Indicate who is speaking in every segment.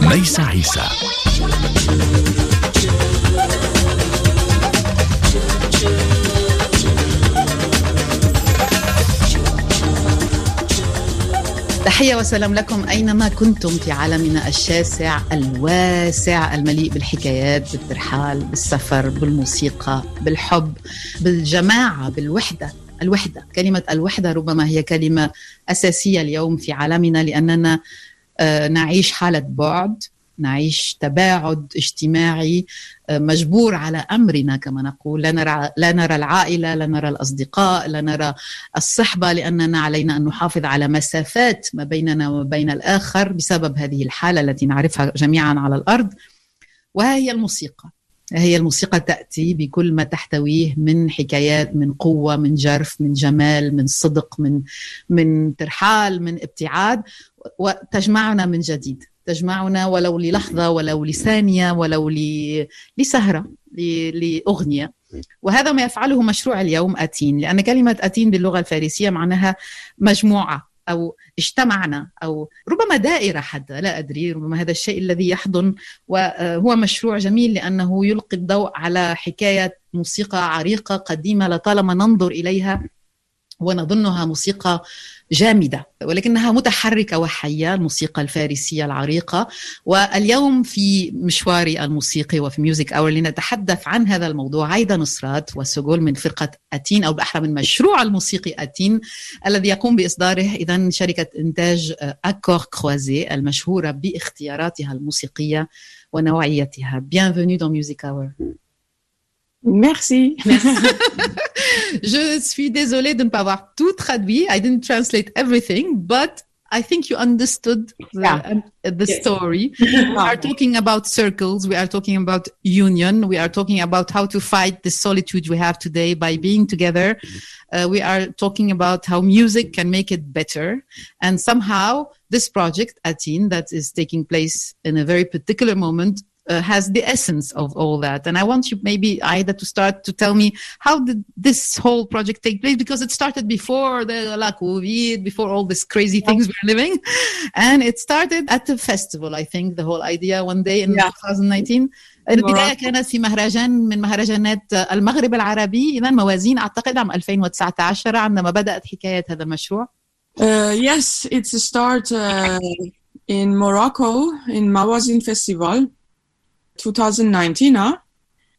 Speaker 1: ميس عيسى.
Speaker 2: تحية وسلام لكم أينما كنتم في عالمنا الشاسع الواسع المليء بالحكايات بالترحال بالسفر بالموسيقى بالحب بالجماعة بالوحدة. الوحدة. كلمة الوحدة ربما هي كلمة أساسية اليوم في عالمنا لأننا آه، نعيش حالة بعد نعيش تباعد اجتماعي آه، مجبور على أمرنا كما نقول. لا نرى لا نرى العائلة لا نرى الأصدقاء لا نرى الصحبة لأننا علينا أن نحافظ على مسافات ما بيننا وبين الآخر بسبب هذه الحالة التي نعرفها جميعا على الأرض وها هي الموسيقى. هي الموسيقى تأتي بكل ما تحتويه من حكايات من قوة من جرف من جمال من صدق من من ترحال من ابتعاد وتجمعنا من جديد. تجمعنا ولو للحظة ولو لثانية ولو لسهرة لأغنية. وهذا ما يفعله مشروع اليوم أتين لأن كلمة أتين باللغة الفارسية معناها مجموعة. أو اجتمعنا أو ربما دائرة حتى لا أدري ربما هذا الشيء الذي يحضن وهو مشروع جميل لأنه يلقي الضوء على حكاية موسيقى عريقة قديمة لطالما ننظر إليها ونظنها موسيقى جامدة ولكنها متحركة وحية الموسيقى الفارسية العريقة. واليوم في مشواري الموسيقي وفي Music Hour لنتحدث عن هذا الموضوع. عايدة نصرات وسوغول من فرقة أتين أو بالاحرى من مشروع الموسيقي أتين الذي يقوم بإصداره اذا شركة إنتاج Accords Croisés المشهورة باختياراتها الموسيقية ونوعيتها. Bienvenue dans Music Hour.
Speaker 3: Merci.
Speaker 2: Je suis désolée de ne pas avoir tout traduit. I didn't translate everything, but I think you understood the, yeah. uh, the yes. story. we are talking about circles. We are talking about union. We are talking about how to fight the solitude we have today by being together. Uh, we are talking about how music can make it better. And somehow this project, Atin, that is taking place in a very particular moment, uh, has the essence of all that. And I want you maybe Aida to start to tell me how did this whole project take place because it started before the la COVID, before all these crazy things we're living, and it started at a festival. I think the whole idea one day in yeah. 2019. البدايه كانت في مهرجان من مهرجانات المغرب العربي اذا موازين اعتقد عام 2019 عندما بدات حكايه هذا المشروع.
Speaker 3: Uh, yes, it's a start uh, in Morocco in Mawazin Festival. 2019 huh?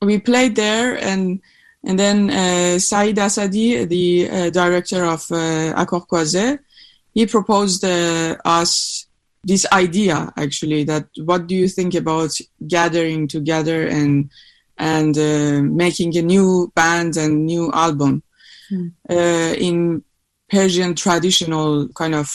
Speaker 3: we played there and and then uh, Saïd Asadi, the uh, director of uh, Accor Croisé, he proposed uh, us this idea actually that what do you think about gathering together and and uh, making a new band and new album? Uh, in Persian traditional kind of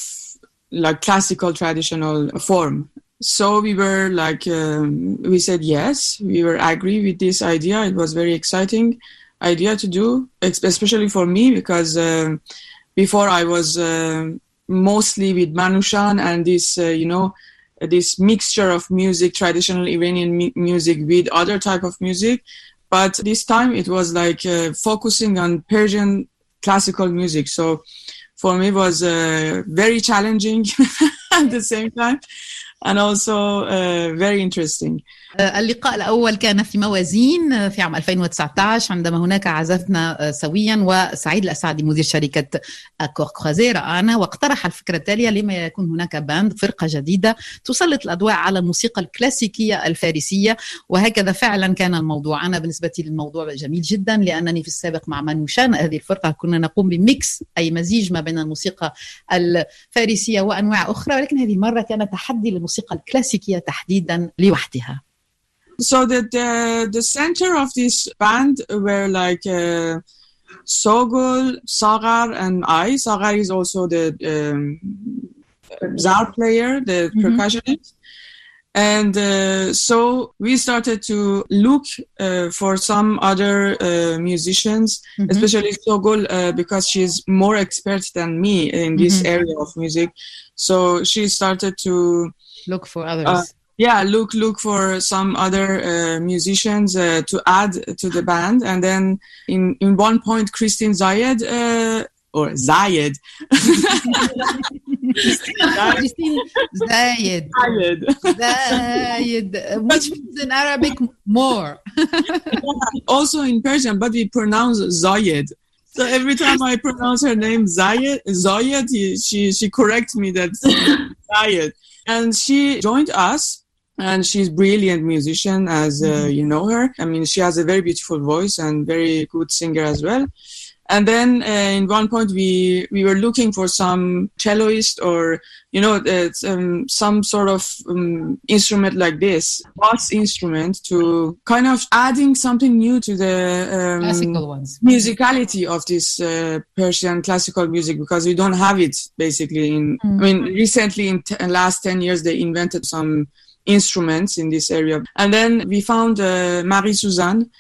Speaker 3: like classical traditional form so we were like um, we said yes. We were agree with this idea. It was very exciting idea to do especially for me because uh, before i was uh, mostly with manushan and this uh, you know this mixture of music traditional iranian mu- music with other type of music. But this time it was like uh, focusing on persian classical music. So for me was uh, very challenging at the same time and also uh, very interesting.
Speaker 2: اللقاء الأول كان في موازين في عام 2019 عندما هناك عزفنا سويا وسعيد الأسعدي مدير شركة Accords Croisés رآنا واقترح الفكرة التالية لما يكون هناك band فرقة جديدة تسلط الأضواء على الموسيقى الكلاسيكية الفارسية. وهكذا فعلا كان الموضوع. أنا بالنسبة لي الموضوع جميل جدا لأنني في السابق مع منوشان هذه الفرقة. كنا نقوم ب mix أي مزيج ما بين الموسيقى الفارسية وأنواع أخرى. ولكن هذه المرة كان تحدي للموسيقى الكلاسيكية تحديدا لوحدها
Speaker 3: so the, the the center of this band were like uh, Sogul, Sagar, and I. Sagar is also the um, zar player, the mm-hmm. percussionist. And uh, so we started to look uh, for some other uh, musicians, mm-hmm. especially Sogul, uh, because she's more expert than me in this mm-hmm. area of music. So she started to
Speaker 2: look for others
Speaker 3: yeah look look for some other uh, musicians uh, to add to the band and then in in one point christine zayed uh, or zayed
Speaker 2: Christine Zayed.
Speaker 3: Zayed.
Speaker 2: Zayed, which means in Arabic more.
Speaker 3: also in Persian, but we pronounce Zayed. So every time I pronounce her name Zayed, Zayed, she she corrects me that Zayed, and she joined us. And she's brilliant musician, as uh,
Speaker 2: Mm-hmm.
Speaker 3: you know her. I mean, she has a very beautiful voice and very good singer as well. And then uh, in one point we we were looking for some celloist or you know um, some sort of um, instrument like this, bass instrument, to kind of adding something new to the um,
Speaker 2: Classical ones.
Speaker 3: musicality of this uh, Persian classical music because we don't have it basically in. I mean, recently in t- last ten years they invented some instruments in this area, and then we found uh, Marie Suzanne.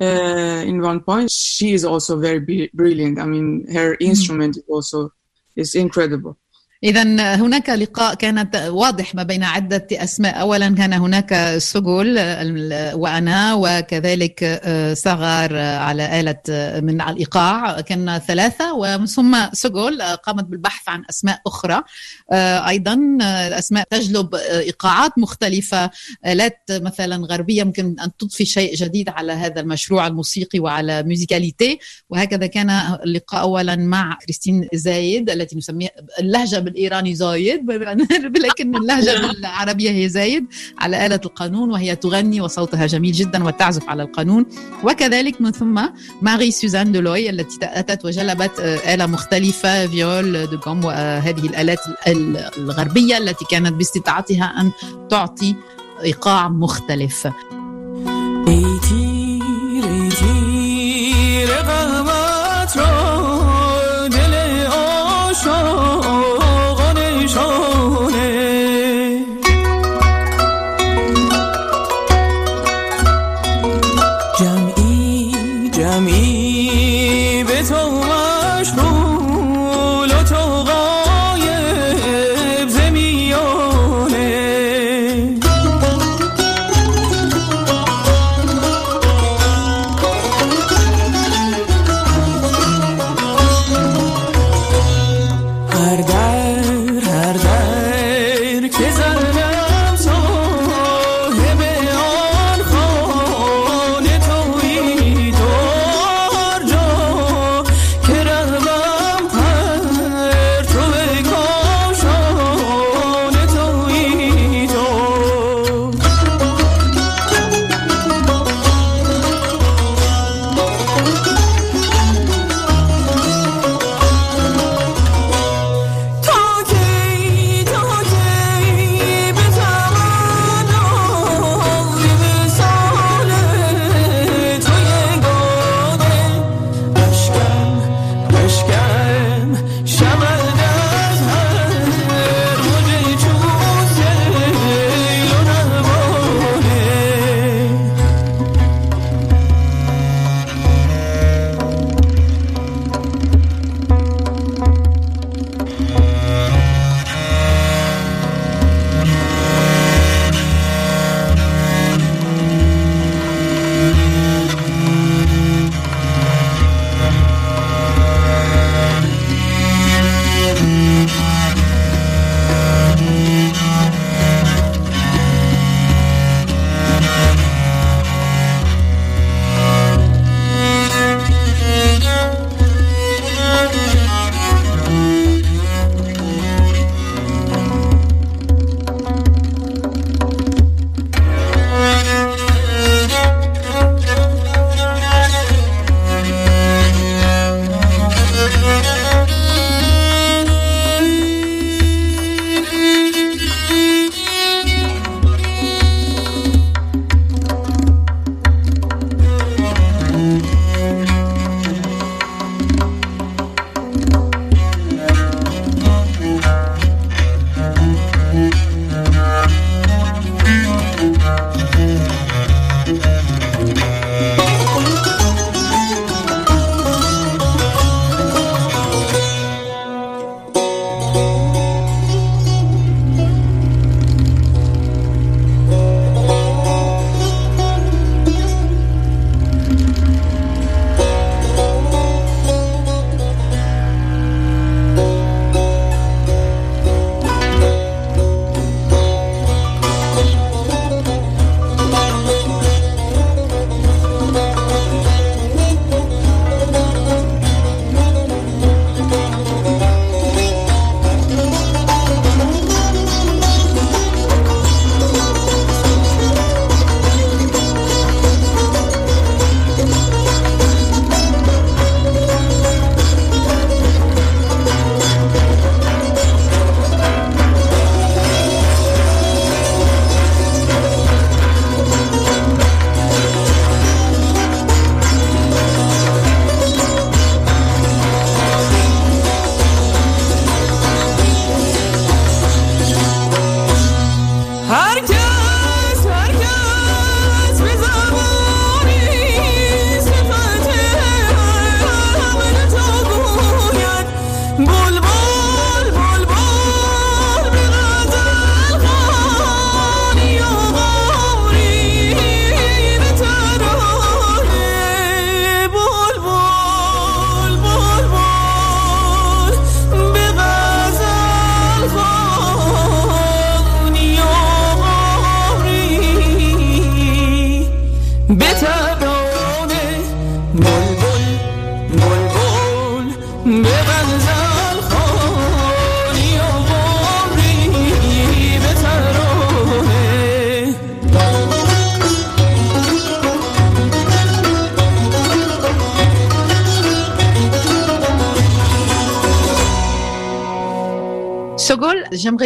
Speaker 3: Uh, in one point, she is also very brilliant. I mean, her instrument is also is incredible.
Speaker 2: إذا هناك لقاء كانت واضح ما بين عدة أسماء. أولا كان هناك سجول ال- وأنا وكذلك آه، صغار على آلة آه، من الإيقاع. كنا ثلاثة ومن ثم سجول آه، قامت بالبحث عن أسماء أخرى. أيضا الأسماء تجلب إيقاعات مختلفة. آلات مثلا غربية ممكن أن تضفي شيء جديد على هذا المشروع الموسيقي وعلى musicalité. وهكذا كان اللقاء أولا مع كريستين زايد التي نسميها اللهجة بالإيراني زايد لكن اللهجة بالعربية هي زايد على آلة القانون وهي تغني وصوتها جميل جدا وتعزف على القانون. وكذلك من ثم ماري سوزان دولوي التي أتت وجلبت آه، آلة مختلفة viole de gambe وهذه الآلات ال- الغربية التي كانت باستطاعتها أن تعطي إيقاع مختلف.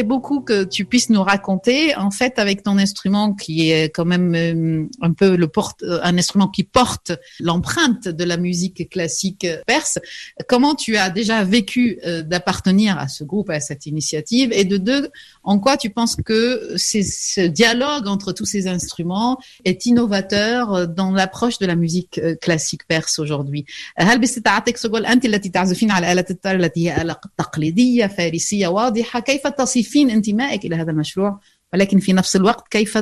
Speaker 2: Beaucoup que tu puisses nous raconter, en fait, avec ton instrument qui est quand même euh, un peu le porte, euh, un instrument qui porte l'empreinte de la musique classique perse, comment tu as déjà vécu euh, d'appartenir à ce groupe, à cette initiative, et de deux, en quoi tu penses que ce dialogue entre tous ces instruments est innovateur dans l'approche de la musique classique perse aujourd'hui? تصفين انتمائك إلى هذا المشروع ولكن في نفس الوقت كيف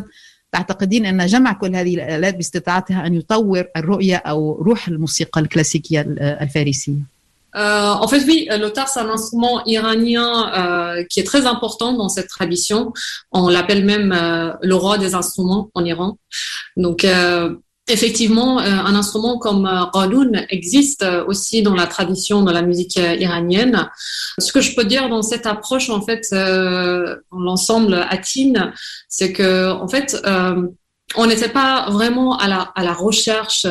Speaker 2: تعتقدين أن جمع كل هذه الآلات باستطاعتها أن يطور الرؤية أو روح الموسيقى الكلاسيكية الفارسية
Speaker 4: Euh, en fait, oui, le tar, c'est un instrument iranien euh, qui est très important dans cette tradition. On l'appelle même euh, le roi des instruments en Iran. Donc, euh, effectivement, euh, un instrument comme euh, qaloun existe euh, aussi dans la tradition de la musique euh, iranienne. Ce que je peux dire dans cette approche, en fait, euh, dans l'ensemble atine, c'est que, en fait, euh, on n'était pas vraiment à la, à la recherche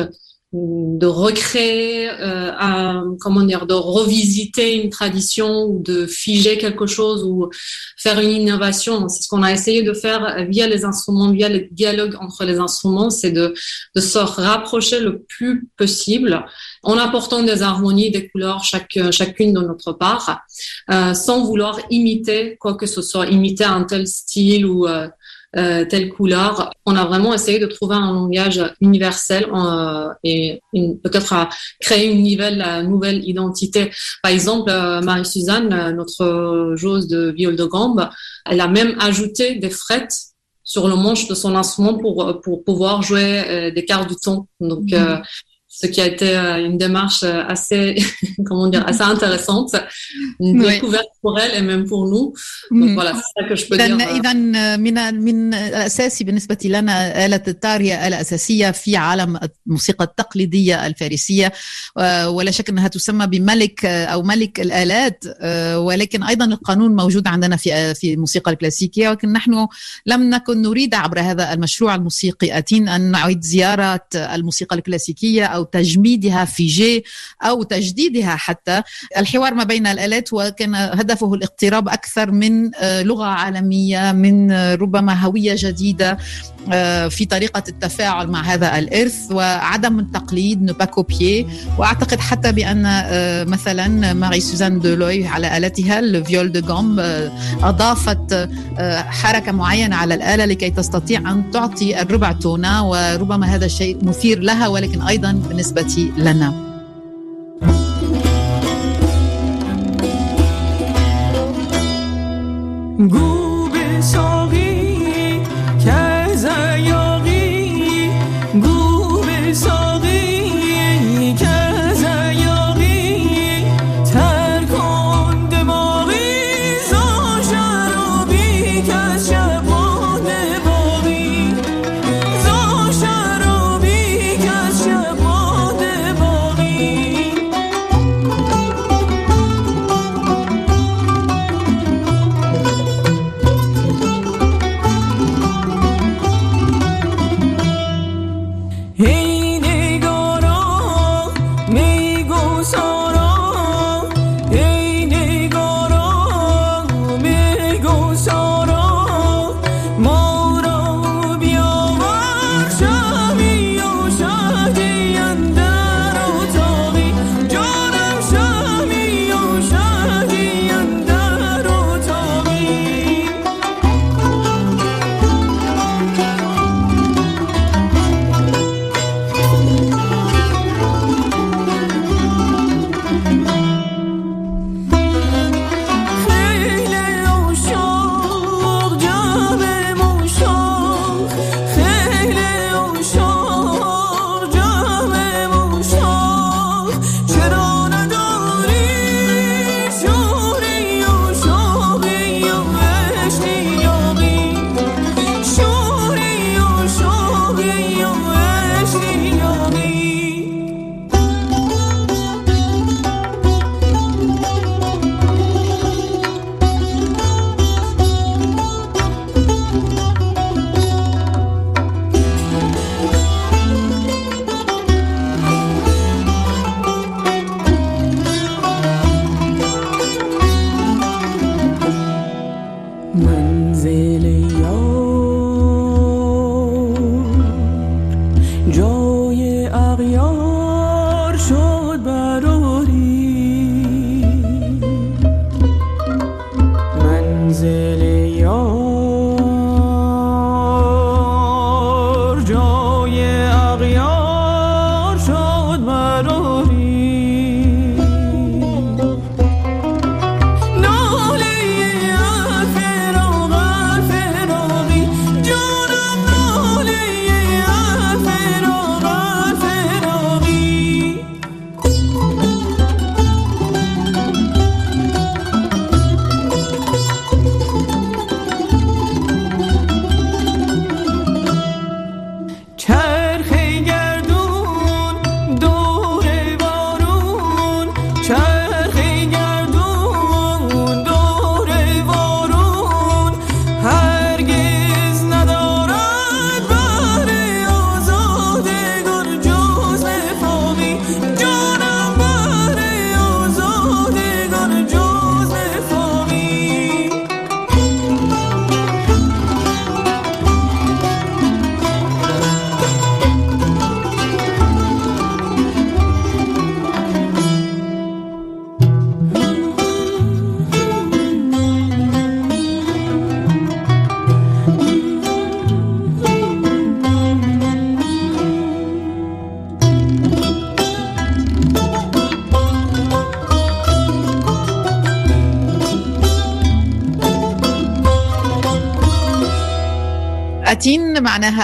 Speaker 4: de recréer, euh, comment dire, de revisiter une tradition ou de figer quelque chose ou faire une innovation. C'est ce qu'on a essayé de faire via les instruments, via le dialogue entre les instruments, c'est de, de se rapprocher le plus possible en apportant des harmonies, des couleurs chaque, chacune de notre part, euh, sans vouloir imiter quoi que ce soit, imiter un tel style ou euh, euh, telle couleur. On a vraiment essayé de trouver un langage universel euh, et peut-être à créer une nouvelle, euh, nouvelle identité. Par exemple, euh, Marie-Suzanne, euh, notre joueuse de viol de gambe, elle a même ajouté des frettes sur le manche de son instrument pour, pour pouvoir jouer des quarts du ton. Donc, euh, ce qui a été euh, une démarche euh, assez, comment dire, assez intéressante, une
Speaker 2: Oui.
Speaker 4: découverte pour elle et même pour nous. Donc
Speaker 2: مم.
Speaker 4: voilà, c'est ça que je peux dire.
Speaker 2: إذا
Speaker 4: euh,
Speaker 2: إذا من من الأساسي بالنسبة لنا آلة التار هي آلة أساسية في عالم الموسيقى التقليدية الفارسية ولا شك أنها تسمى بملك آه، أو ملك الآلات آه، ولكن أيضا القانون موجود عندنا في آه، في الموسيقى الكلاسيكية ولكن نحن لم نكن نريد عبر هذا المشروع الموسيقي أتين أن نعيد زيارة الموسيقى الكلاسيكية أو تجميدها في جي أو تجديدها حتى. الحوار ما بين الآلات وكان هدفه الاقتراب أكثر من آه، لغة عالمية من آه، ربما هوية جديدة آه، في طريقة التفاعل مع هذا الإرث وعدم التقليد ne pas copier وأعتقد حتى بأن مثلا ماري سوزان دولوي على آلتها ال viole de gambe أضافت حركة معينة على الآلة لكي تستطيع أن تعطي الربع تونة وربما هذا الشيء مثير لها ولكن أيضا بالنسبة لنا
Speaker 5: گو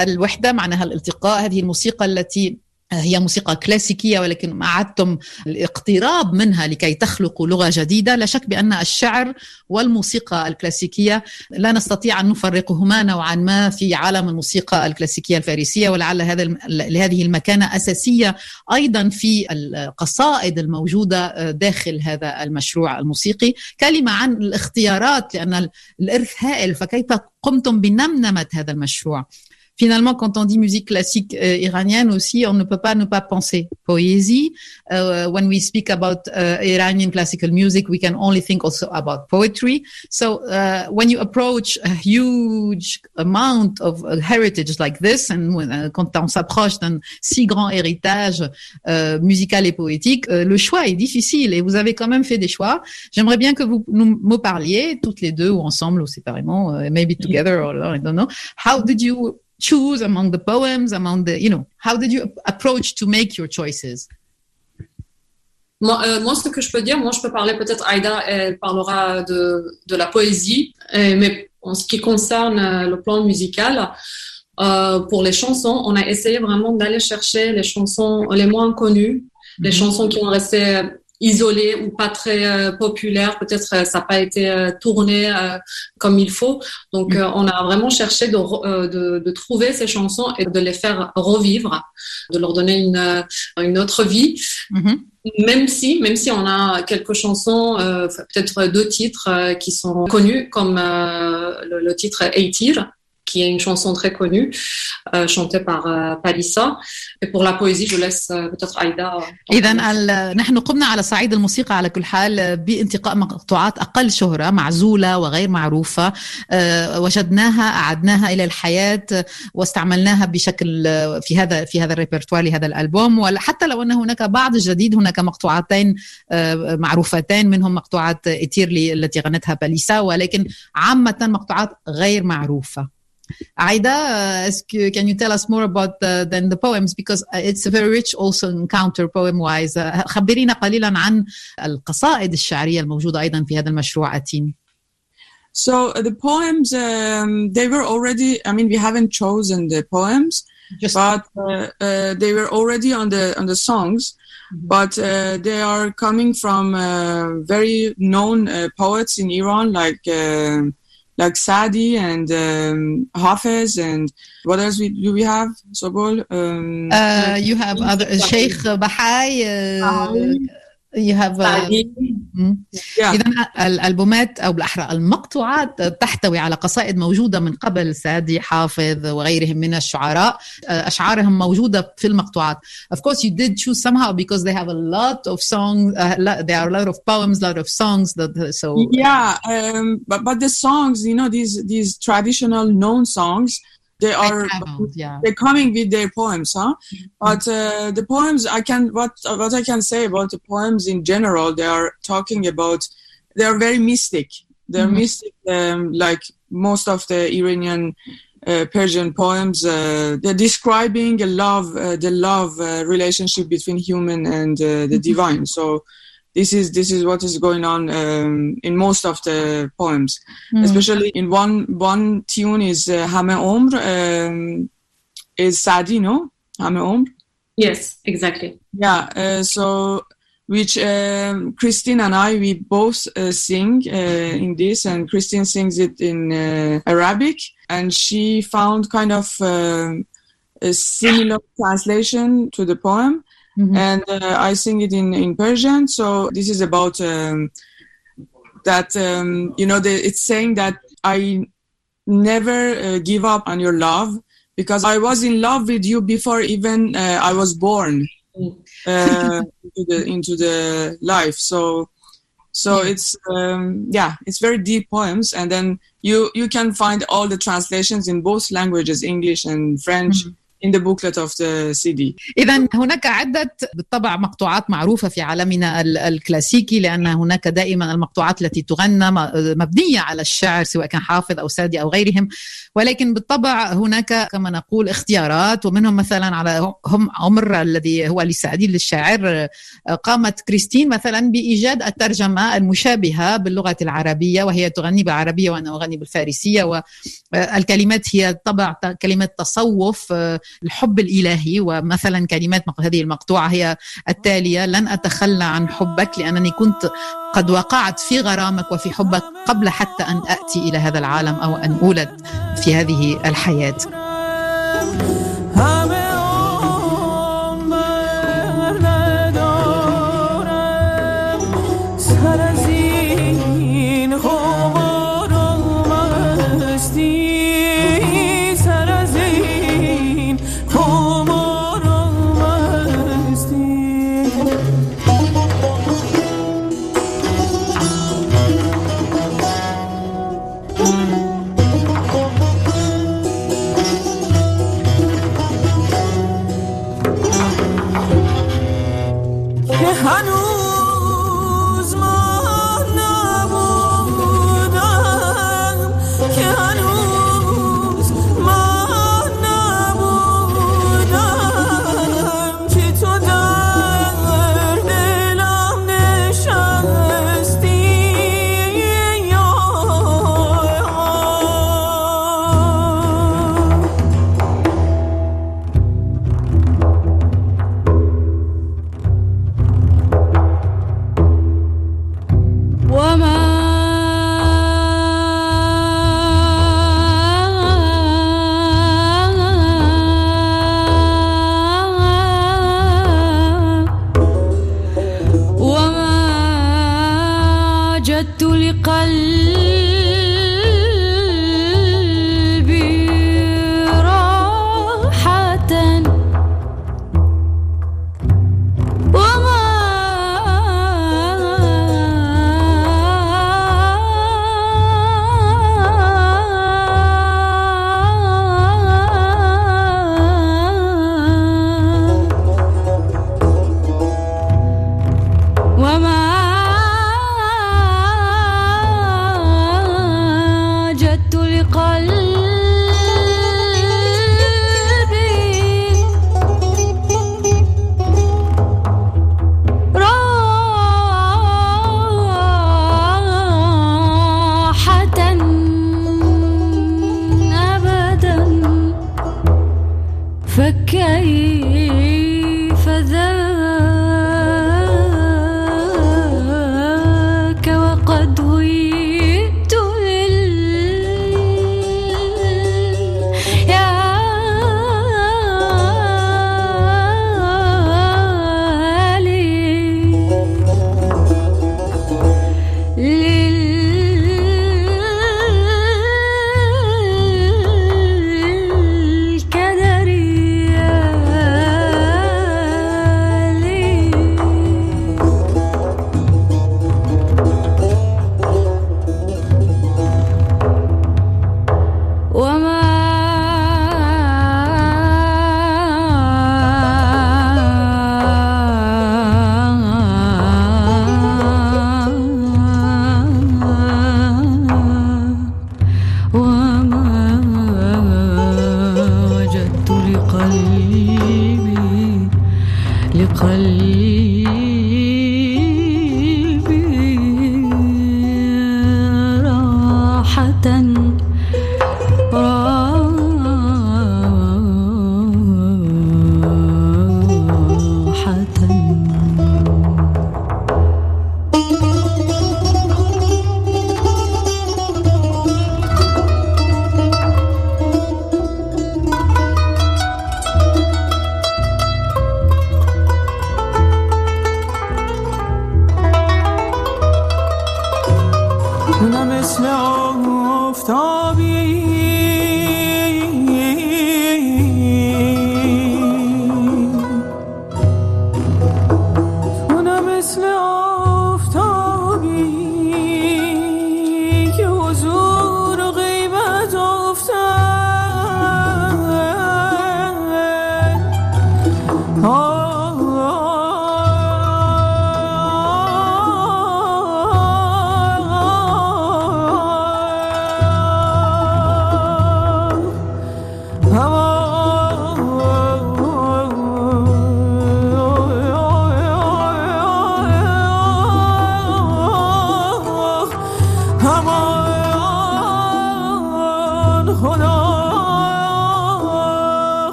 Speaker 2: الوحدة معناها الالتقاء. هذه الموسيقى التي هي موسيقى كلاسيكية ولكن أعدتم الاقتراب منها لكي تخلقوا لغة جديدة. لا شك بأن الشعر والموسيقى الكلاسيكية لا نستطيع أن نفرقهما نوعا ما في عالم الموسيقى الكلاسيكية الفارسية ولعل هذا لهذه المكانة أساسية أيضا في القصائد الموجودة داخل هذا المشروع الموسيقي. كلمة عن الاختيارات لأن الإرث هائل فكيف قمتم بنمنمة هذا المشروع؟ Finalement, quand on dit musique classique euh, iranienne aussi, on ne peut pas ne pas penser poésie. Uh, when we speak about uh, Iranian classical music, we can only think also about poetry. So uh, when you approach a huge amount of uh, heritage like this, and when, uh, quand on s'approche d'un si grand héritage euh, musical et poétique, euh, le choix est difficile et vous avez quand même fait des choix. J'aimerais bien que vous nous me parliez toutes les deux ou ensemble ou séparément, maybe together or I don't know. How did you choose among the poems, among the, you know, how did you approach to make your choices?
Speaker 4: Moi, euh, moi, ce que je peux dire, moi, je peux parler peut-être Aïda, elle parlera de, de la poésie, et- mais en ce qui concerne euh, le plan musical, euh, pour les chansons, on a essayé vraiment d'aller chercher les chansons les moins connues, les
Speaker 2: Mhm.
Speaker 4: chansons qui ont resté isolées ou pas très euh, populaires, peut-être euh, ça n'a pas été euh, tourné comme il faut. Donc, euh, on a vraiment cherché de, de, de trouver ces chansons et de les faire revivre, de leur donner une, une autre vie
Speaker 2: Mhm.
Speaker 4: même si, même si on a quelques chansons, euh, peut-être deux titres euh, qui sont connus, comme euh, le, le titre Eitir, qui est une chanson très connue, euh, chantée par euh, Palissa. Et pour la poésie, je laisse euh, peut-être Aïda.
Speaker 2: إذا ال- نحن قمنا على صعيد الموسيقى على كل حال بانتقاء مقطوعات أقل شهرة معزولة وغير معروفة آه، وجدناها أعدناها إلى الحياة واستعملناها بشكل آه، في هذا في هذا الريpertoire لهذا الألبوم وحتى لو أن هناك بعض الجديد هناك مقطوعتين آه، معروفتين منهم مقطوعات إتيرلي التي غنتها باليسا ولكن عامة مقطوعات غير معروفة Aida, uh, est-ce que, can you tell us more about uh, than the poems because uh, it's very rich also in counter poem wise. Uh, خبرينا قليلا عن القصائد الشعرية الموجودة أيضا في هذا المشروع أتين.
Speaker 3: So uh, the poems, um, they were already, I mean, we haven't chosen the poems,
Speaker 2: Just
Speaker 3: but uh, uh, they were already on the on the songs. But uh, they are coming from uh, very known uh, poets in Iran, like uh, like Sadi and um, Hafez, and what else we, do we have? Sobol. Um,
Speaker 2: uh, you have other Sheikh Bahai. Uh, you have uh, مم.
Speaker 3: Yeah.
Speaker 2: إذا الألبومات أو بالأحرى المقطوعات تحتوي على قصائد موجودة من قبل سادي حافظ وغيرهم من الشعراء أشعارهم موجودة في المقطوعات Of course you did choose somehow because they have a lot of songs uh, lo- there are a lot of poems a lot of songs that so
Speaker 3: yeah um, but but the songs you know these these traditional known songs they are
Speaker 2: traveled, yeah
Speaker 3: they're coming with their poems huh but uh, the poems i can what what i can say about the poems in general they are talking about they are very mystic they're
Speaker 2: Mhm.
Speaker 3: mystic um, like most of the iranian uh, Persian poems. Uh, they're describing a love, uh, the love uh, relationship between human and uh, the divine. So this is this is what is going on um, in most of the poems, especially in one one tune is uh, Hame Omr um, is Sadi, no? Hame Omr.
Speaker 4: Yes, exactly.
Speaker 3: Yeah, uh, so which um, Christine and I we both uh, sing uh, in this, and Christine sings it in uh, Arabic, and she found kind of um a similar translation to the poem, and uh, I sing it in in Persian. So this is about um, that um, you know the, it's saying that I never uh, give up on your love because I was in love with you before even uh, I was born uh, into the into the life. So so it's um, yeah, it's very deep poems, and then you you can find all the translations in both languages, English and French, in the booklet of the CD.
Speaker 6: إذا هناك عدة بالطبع مقطوعات معروفة في عالمنا ال- الكلاسيكي لأن هناك دائما المقطوعات التي تغنى مبنية على الشعر سواء كان حافظ أو سادي أو غيرهم ولكن بالطبع هناك كما نقول اختيارات ومنهم مثلا على هم عمر الذي هو لسعدي للشاعر قامت كريستين مثلا بإيجاد الترجمة المشابهة باللغة العربية وهي تغني بالعربية وأنا أغني بالفارسية والكلمات هي طبع كلمات تصوف الحب الإلهي ومثلا كلمات هذه المقطوعة هي التالية لن أتخلى عن حبك لأنني كنت قد وقعت في غرامك وفي حبك قبل حتى أن أتي إلى هذا العالم أو أن أولد في هذه الحياة.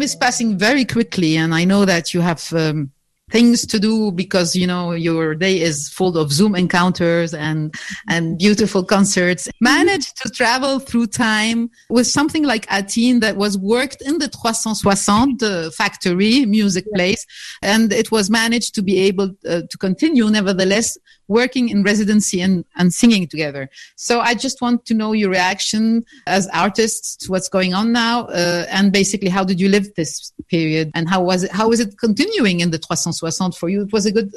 Speaker 2: Time is passing very quickly and i know that you have um, things to do because you know your day is full of zoom encounters and and beautiful concerts. Managed to travel through time with something like Atine that was worked in the 360 uh, factory music place and it was managed to be able uh, to continue nevertheless working in residency and, and singing together. So i just want to know your reaction as artists to what's going on now uh, and basically how did you live this period and how was it how is it continuing in the 360 for you it was a good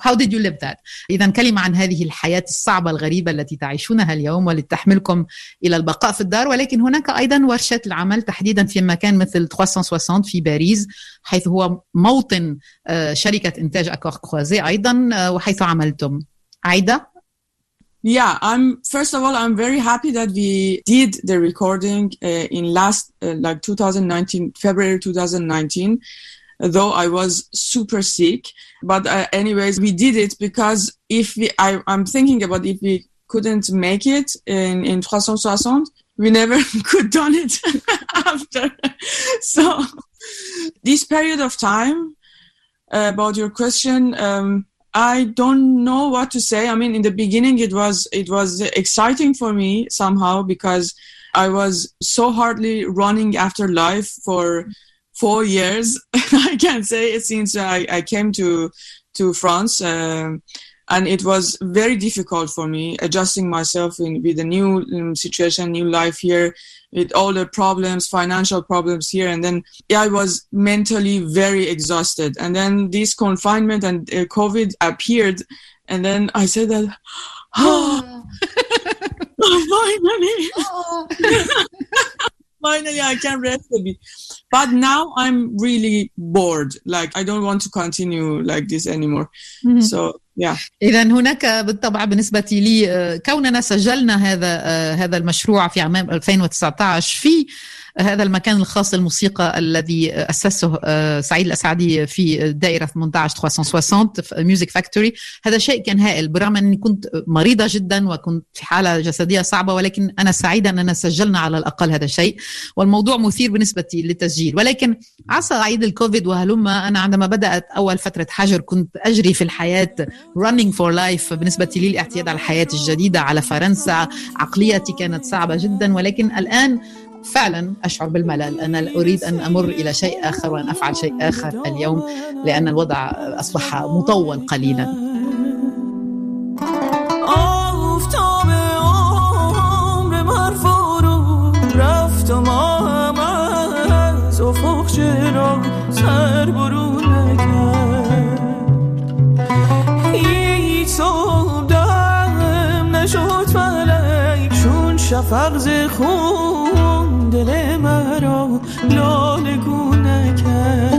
Speaker 2: how, did you live that? اذا كلمة عن هذه الحياة الصعبة الغريبة التي تعيشونها اليوم والتي تحملكم إلى البقاء في الدار. ولكن هناك أيضا ورشات العمل تحديدا في مكان مثل 360 في باريس حيث هو موطن آه، شركة إنتاج اكور كروزي أيضا آه، وحيث عملتم. عايدة؟
Speaker 3: Yeah, I'm first of all, I'm very happy that we did the recording uh, in last uh, like 2019 February 2019 though I was super sick but uh, anyways we did it because if we I, I'm thinking about if we couldn't make it in in 360 we never could done it after so this period of time uh, about your question um, I don't know what to say. I mean, in the beginning, it was it was exciting for me somehow because I was so hardly running after life for four years. I can say it since I, I came to to France, um, and it was very difficult for me adjusting myself in with a new um, situation, new life here, with all the problems, financial problems here, and then yeah, I was mentally very exhausted. And then this confinement and uh, COVID appeared, and then I said that, oh, finally, finally I can rest a bit. But now I'm really bored. Like I don't want to continue like this anymore. So yeah.
Speaker 2: إذا هناك بالطبع بالنسبة لي آه، كوننا سجلنا هذا آه، هذا المشروع في عام 2019 في هذا المكان الخاص للموسيقى الذي أسسه آه، سعيد الأسعدي في دائرة 18 360 Music Factory هذا شيء كان هائل برغم أني كنت مريضة جدا وكنت في حالة جسدية صعبة ولكن أنا سعيدة أننا سجلنا على الأقل هذا الشيء والموضوع مثير بالنسبة للتسجيل. ولكن عسى عيد الكوفيد وهلم أنا عندما بدأت أول فترة حجر كنت أجري في الحياة running for life بالنسبة لي الاعتياد على الحياة الجديدة على فرنسا. عقليتي كانت صعبة جدا ولكن الآن فعلا أشعر بالملل. أنا أريد أن أمر إلى شيء آخر وأن أفعل شيء آخر اليوم لأن الوضع أصبح مطول قليلا.
Speaker 5: شفق ز خون دل مرا لاله گون نکرد.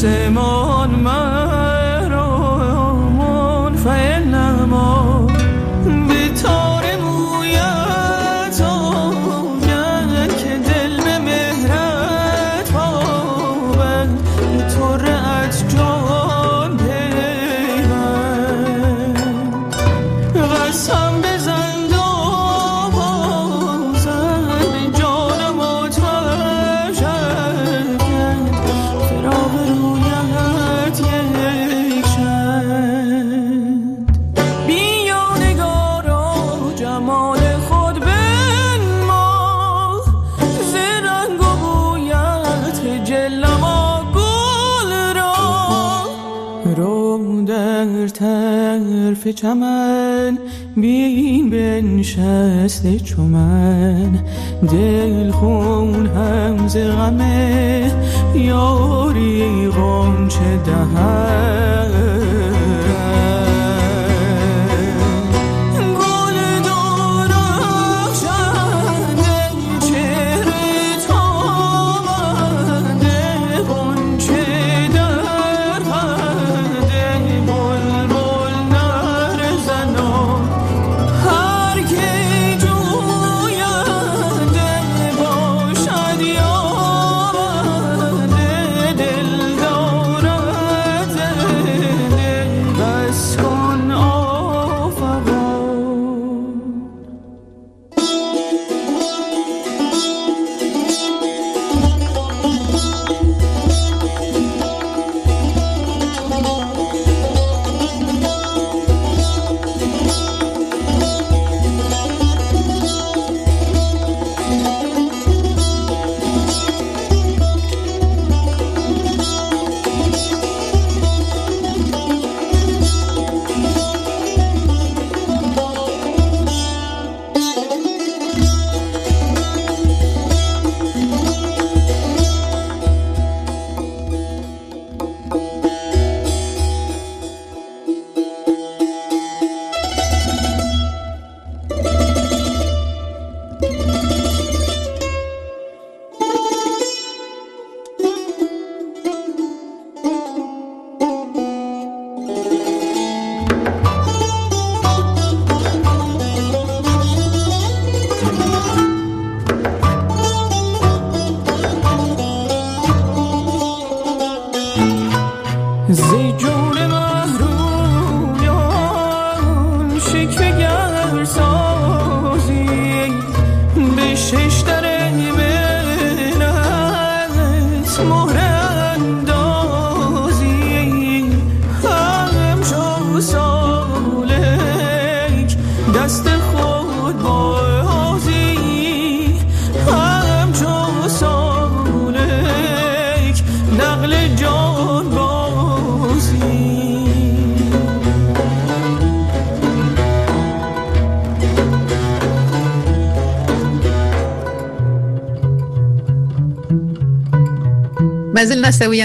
Speaker 5: せも چمن بین بنشسته چو من. دل خون هم ز غم یاری غنچه دهن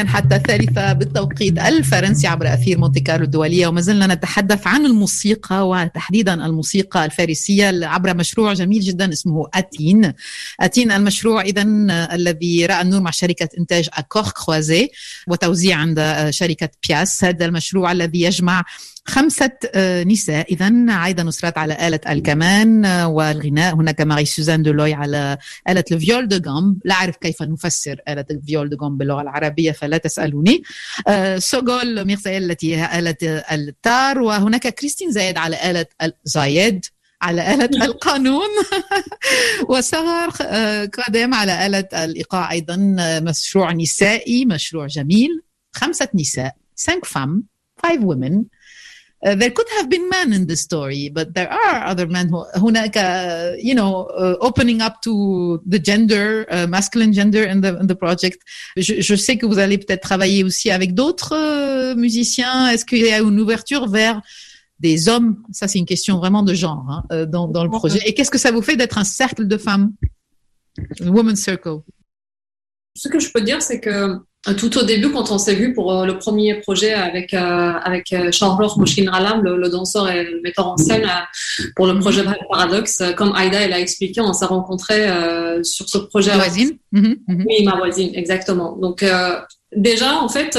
Speaker 2: حتى الثالثة بالتوقيت الفرنسي عبر أثير مونتي كارلو الدولية وما زلنا نتحدث عن الموسيقى وتحديدا الموسيقى الفارسية عبر مشروع جميل جدا اسمه أتين. أتين المشروع إذا الذي رأى النور مع شركة إنتاج أكور كروازي وتوزيع عند شركة بياس. هذا المشروع الذي يجمع خمسة آه، نساء. إذا عايدة نصرات على آلة الكمان آه، والغناء. هناك ماري سوزان دولوي على آلة ال viole de gambe. لا أعرف كيف نفسر آلة ال viole de gambe باللغة العربية فلا تسألوني. آه، سوغول ميرزايي التي هي آلة التار. وهناك كريستين زايد على آلة زايد على آلة القانون. وسهر قادم على آلة الإيقاع أيضا. مشروع نسائي مشروع جميل. خمسة نساء. 5 femmes 5 women. Uh, there could have been men in the story, but there are other men who, هناك, uh, you know, uh, opening up to the gender, uh, masculine gender in the, in the project. Je, je, sais que vous allez peut-être travailler aussi avec d'autres euh, musiciens. Est-ce qu'il y a une ouverture vers des hommes Ça, c'est une question vraiment de genre hein, euh, dans, dans le projet. Et qu'est-ce que ça vous fait d'être un cercle de femmes, women's circle
Speaker 4: Ce que je peux dire, c'est que tout au début, quand on s'est vu pour euh, le premier projet avec euh, avec euh, Charles Ralam, le, le, danseur et le metteur en scène, pour le projet Paradox, comme Aïda elle a expliqué, on s'est rencontrés sur ce projet.
Speaker 2: Ma voisine.
Speaker 4: Mhm, mhm. Oui, ma voisine, exactement. Donc déjà, en fait,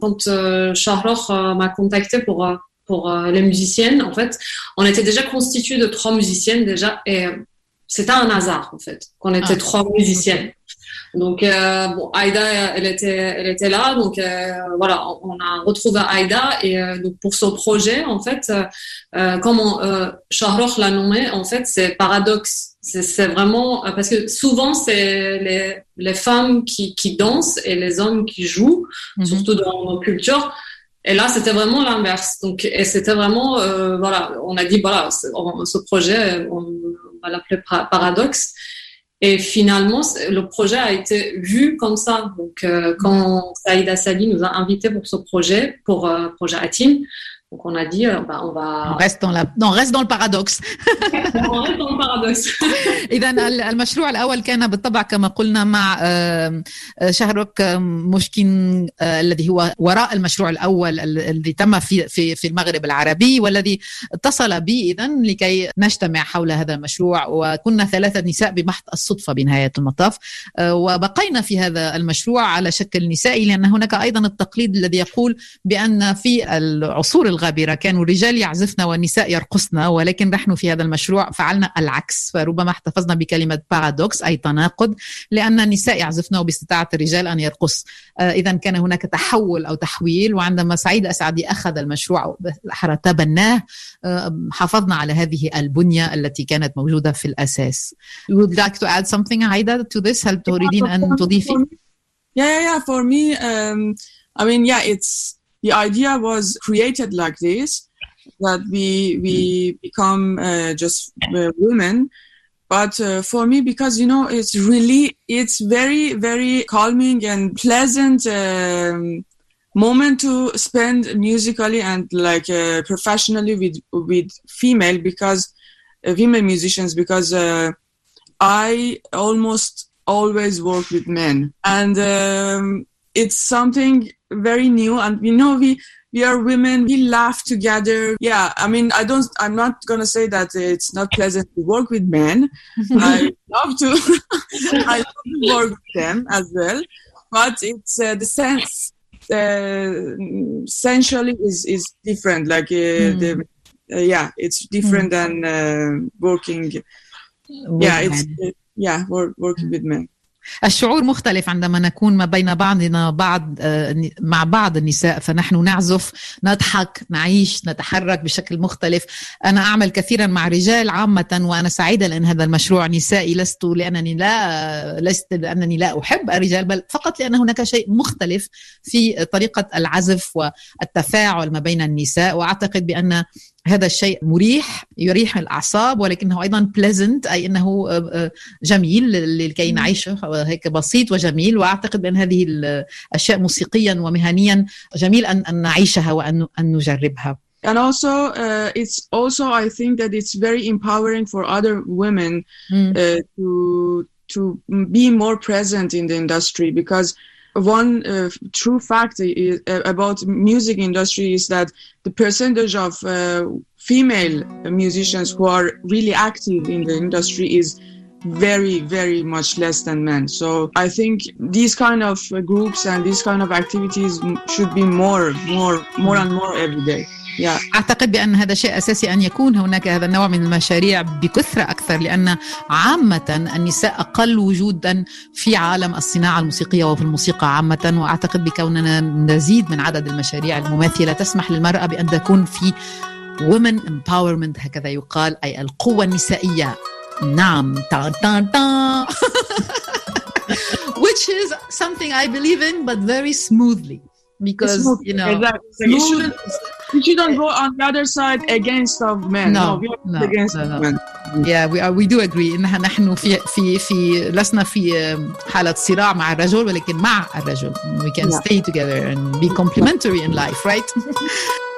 Speaker 4: quand Charles m'a contacté pour pour les musiciennes, en fait, on était déjà constitué de trois musiciennes déjà et c'était un hasard en fait qu'on était ah. trois musiciennes. Donc, euh, bon, Aïda, elle était, elle était là. Donc, euh, voilà, on, a retrouvé Aïda. Et euh, donc, pour ce projet, en fait, euh, comme euh, Charlotte l'a nommé, en fait, c'est paradoxe. C'est vraiment parce que souvent c'est les, les femmes qui, qui dansent et les hommes qui jouent, mhm. surtout dans nos cultures. Et là, c'était vraiment l'inverse. Donc, et c'était vraiment, voilà, on a dit voilà, ce projet, on va l'appeler paradoxe. Et finalement, le projet a été vu comme ça. Donc, euh, quand Saïda Sali nous a invités pour ce projet, pour euh, projet Atim, donc on a dit, euh, bah, on va.
Speaker 2: On reste dans la, on reste dans le paradoxe.
Speaker 4: on reste dans le paradoxe.
Speaker 2: إذا المشروع الأول كان بالطبع كما قلنا مع شهرك مشكين الذي هو وراء المشروع الأول الذي تم في في في المغرب العربي والذي اتصل بي إذا لكي نجتمع حول هذا المشروع وكنا ثلاثة نساء بمحض الصدفة بنهاية المطاف وبقينا في هذا المشروع على شكل نسائي لأن هناك أيضا التقليد الذي يقول بأن في العصور الغابرة. كانوا الرجال يعزفن والنساء يرقصن ولكن نحن في هذا المشروع فعلنا العكس. فربما احتفظنا بكلمة بارادوكس أي تناقض لأن النساء يعزفن وباستطاعة الرجال أن يرقص. آه إذا كان هناك تحول أو تحويل وعندما سعيد أسعدي أخذ المشروع تبناه آه حافظنا على هذه البنية التي كانت موجودة في الأساس. You would like to add something عايدة to this هل تريدين أن تضيفي؟
Speaker 3: Yeah, yeah, yeah. For me, um, I mean, yeah, it's the idea was created like this that we we become uh, just uh, women. But uh, for me because you know it's really it's very very calming and pleasant um, moment to spend musically and like uh, professionally with with female because uh, female musicians because uh, I almost always work with men. And um, it's something very new. And you know we we are women we laugh together. Yeah i mean i don't i'm not gonna say that it's not pleasant to work with men. I love to i love to work with them as well. But it's uh, the sense uh, essentially is is different. Like uh, mm. the uh, yeah it's different mm. than uh, working. With yeah men. it's yeah work, working with men
Speaker 2: الشعور مختلف عندما نكون ما بين بعضنا بعض مع بعض النساء فنحن نعزف نضحك نعيش نتحرك بشكل مختلف. أنا أعمل كثيرا مع رجال عامة وأنا سعيدة لأن هذا المشروع نسائي لست لأنني لا لست لأنني لا أحب الرجال بل فقط لأن هناك شيء مختلف في طريقة العزف والتفاعل ما بين النساء. وأعتقد بأن هذا الشيء مريح يريح الأعصاب ولكنه أيضا pleasant أي أنه جميل لكي نعيشه هيك بسيط وجميل. وأعتقد بأن هذه الأشياء موسيقيا ومهنيا جميل أن نعيشها وأن نجربها.
Speaker 3: And also uh, it's also i think that it's very empowering for other women mm. uh, to to be more present in the industry because one uh, true fact is, uh, about music industry is that the percentage of uh, female musicians who are really active in the industry is very very much less than men. So i think these kind of uh, groups and these kind of activities should be more more more and more every day yeah
Speaker 5: أعتقد بأن هذا شيء أساسي أن يكون هناك هذا النوع من المشاريع بكثرة أكثر لأن عامة النساء أقل وجودا في عالم الصناعة الموسيقية وفي الموسيقى عامة وأعتقد بكوننا نزيد من عدد المشاريع المماثلة. تسمح للمرأة بأن تكون في women empowerment هكذا يقال أي القوة النسائية. نعم. تا تا تا which is something I believe in but very smoothly. Because you know
Speaker 3: exactly.
Speaker 5: Smooth-
Speaker 3: shouldn't you shouldn't go on the other side against of men
Speaker 5: No,
Speaker 3: we are
Speaker 5: no,
Speaker 3: against
Speaker 5: no, no.
Speaker 3: men
Speaker 5: Yeah, we are, we do agree إنها نحن في في في لسنا في حالة صراع مع الرجل ولكن مع الرجل. We can
Speaker 3: Yeah.
Speaker 5: stay together and be complementary in life, right?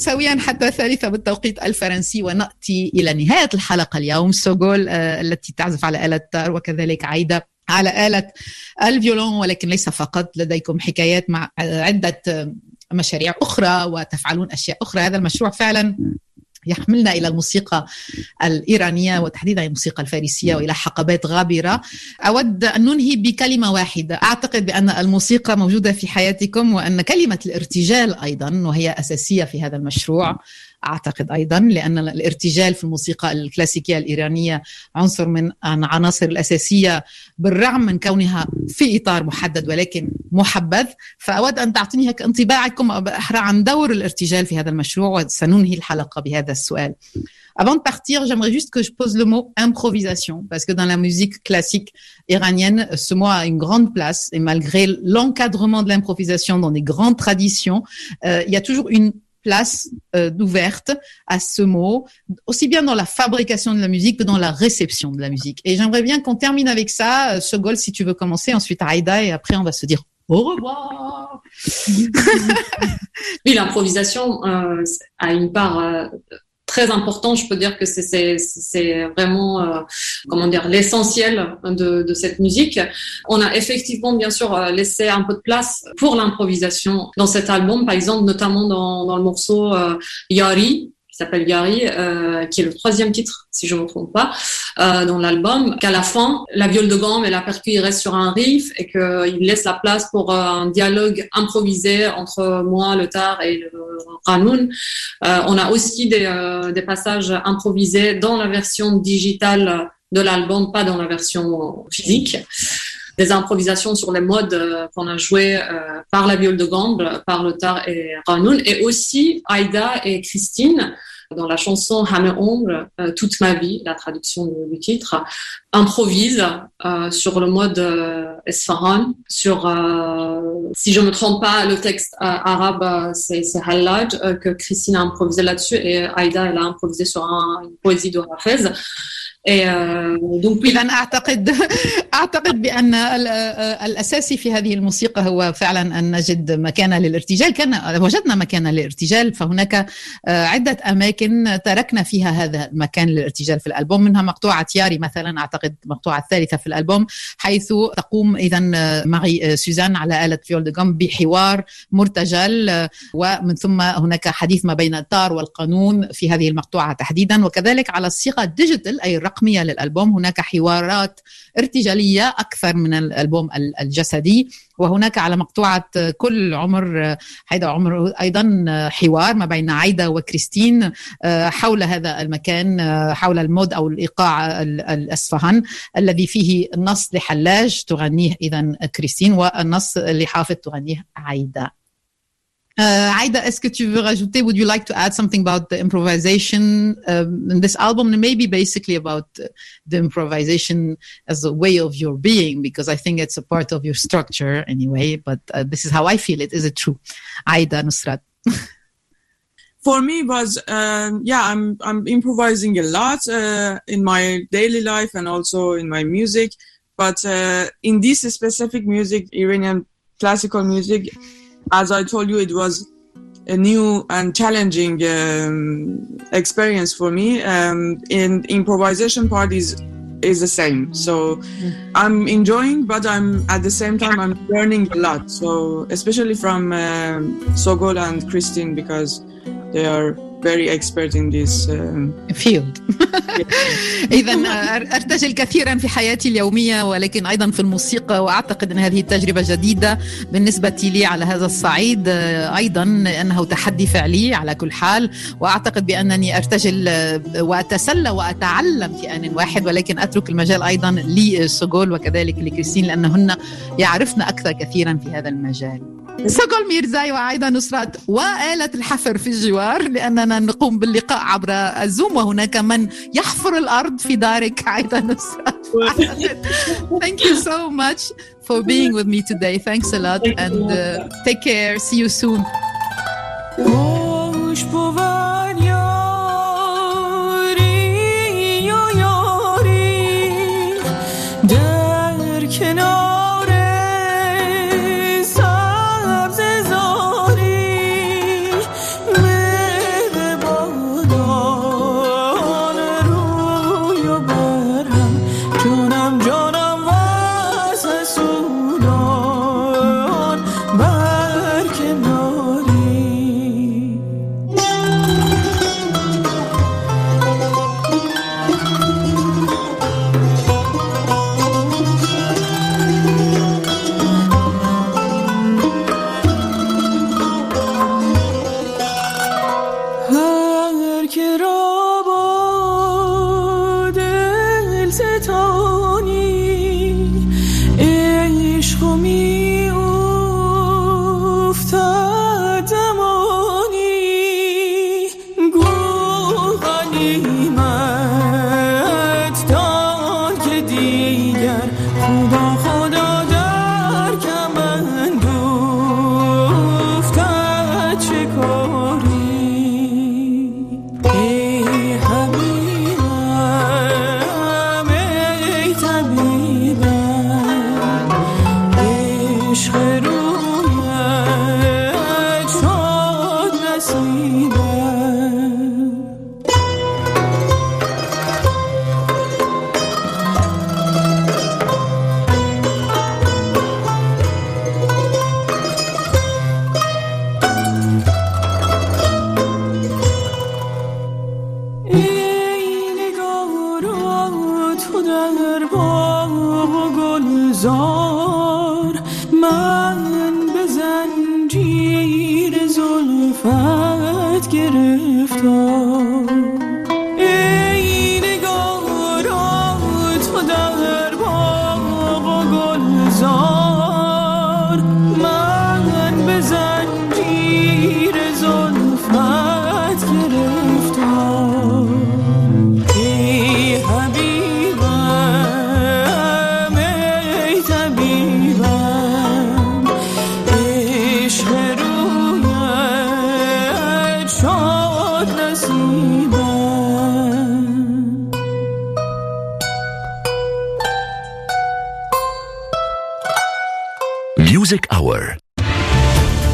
Speaker 2: سويا حتى الثالثة بالتوقيت الفرنسي ونأتي إلى نهاية الحلقة اليوم. سوغول آه، التي تعزف على آلة تار وكذلك عايدة على آلة الفيولون ولكن ليس فقط. لديكم حكايات مع آه، عدة آه، مشاريع أخرى وتفعلون أشياء أخرى. هذا المشروع فعلا يحملنا إلى الموسيقى الإيرانية وتحديدا الموسيقى الفارسية وإلى حقبات غابرة. أود أن ننهي بكلمة واحدة. أعتقد بأن الموسيقى موجودة في حياتكم وأن كلمة الارتجال أيضا وهي أساسية في هذا المشروع. اعتقد أيضا لأن الارتجال في الموسيقى الكلاسيكيه الايرانيه عنصر من العناصر الاساسيه بالرغم من كونها في اطار محدد ولكن محبذ فاود ان تعطيني هيك انطباعكم باحرى عن دور الارتجال في هذا المشروع وسننهي الحلقة بهذا السؤال Avant de partir, j'aimerais juste que je pose le mot improvisation, parce que dans la musique classique iranienne, ce mot a une grande place, et malgré l'encadrement de l'improvisation dans des grandes traditions, euh, il y a toujours une place euh, d'ouverte à ce mot, aussi bien dans la fabrication de la musique que dans la réception de la musique. Et j'aimerais bien qu'on termine avec ça. Euh, Sogol, si tu veux commencer, ensuite Aïda, et après on va se dire au revoir.
Speaker 4: Oui, l'improvisation euh, a une part euh, très important. Je peux dire que c'est- vraiment euh, comment dire l'essentiel de, de cette musique. On a effectivement bien sûr euh, laissé un peu de place pour l'improvisation dans cet album, par exemple notamment dans, dans le morceau euh, Yari s'appelle Yari, euh, qui est le troisième titre, si je ne me trompe pas, euh, dans l'album, qu'à la fin, la viole de gamme et la percu, il reste sur un riff et qu'il laisse la place pour euh, un dialogue improvisé entre moi, le tar et le Ranoun. Euh, on a aussi des, euh, des passages improvisés dans la version digitale de l'album, pas dans la version physique. Des improvisations sur les modes euh, qu'on a joué euh, par la viole de gambe, par le tar et Ranoun, et aussi Aïda et Christine dans la chanson Hammer Ombre, euh, toute ma vie, la traduction du, titre, improvise sur le mode Esfahan, sur, si je me trompe pas, le texte arabe, c'est Hallaj, que Christine a improvisé là-dessus, et Aïda, elle a improvisé sur un- une poésie de Hafez. Oui,
Speaker 2: اذا اعتقد أعتقد بأن ال- الأساسي في هذه الموسيقى هو فعلا أن نجد مكان للارتجال. كان وجدنا مكان للارتجال. فهناك آه، عدة أماكن تركنا فيها هذا المكان للارتجال في الألبوم. منها مقطوعة ياري مثلا أعتقد المقطوعه الثالثة في الألبوم حيث تقوم اذا ماري سوزان على آلة viole de gambe بحوار مرتجل آه، ومن ثم هناك حديث ما بين التار والقانون في هذه المقطوعة تحديدا. وكذلك على الصيغة ال digital أي الرقميه للألبوم. هناك حوارات ارتجالية أكثر من الألبوم ال- الجسدي وهناك على مقطوعة كل عمر حيدا عمر أيضا حوار ما بين عايدة وكريستين حول هذا المكان حول المود أو الإيقاع ال- الاصفهان الذي فيه النص لحلاج تغنيه اذا كريستين والنص لحافظ تغنيه عايدة. Uh, Aida, est-ce que tu veux rajouter, would you like to add something about the improvisation um, in this album maybe basically about uh, the improvisation as a way of your being because I think it's a part of your structure anyway, but uh, this is how I feel it. Is it true? Aida Nusrat.
Speaker 3: for me was um, yeah i'm i'm improvising a lot uh, in my daily life and also in my music but uh, in this specific music iranian classical music as i told you it was a new and challenging um, experience for me um, in improvisation part is is the same. So i'm enjoying but i'm at the same time i'm learning a lot. So especially from um, sogol and christine because they are very expert in this um,
Speaker 2: field اذا أرتجل كثيرا في حياتي اليومية ولكن أيضا في الموسيقى وأعتقد إن هذه تجربه جديدة بالنسبة لي على هذا الصعيد. أيضا انه تحدي فعلي على كل حال وأعتقد بأنني أرتجل وأتسلى وأتعلم في آن واحد ولكن أترك المجال أيضا لسوغول وكذلك لكريستين لأنهن يعرفن أكثر كثيرا في هذا المجال. سوغول ميرزاي وعايدة نصرت وآلة الحفر في الجوار لأننا نقوم باللقاء عبر الزوم وهناك من يحفر الأرض في دارك عايدة نصرت Thank you so much for being with me today. Thanks a lot and uh, take care. See you soon.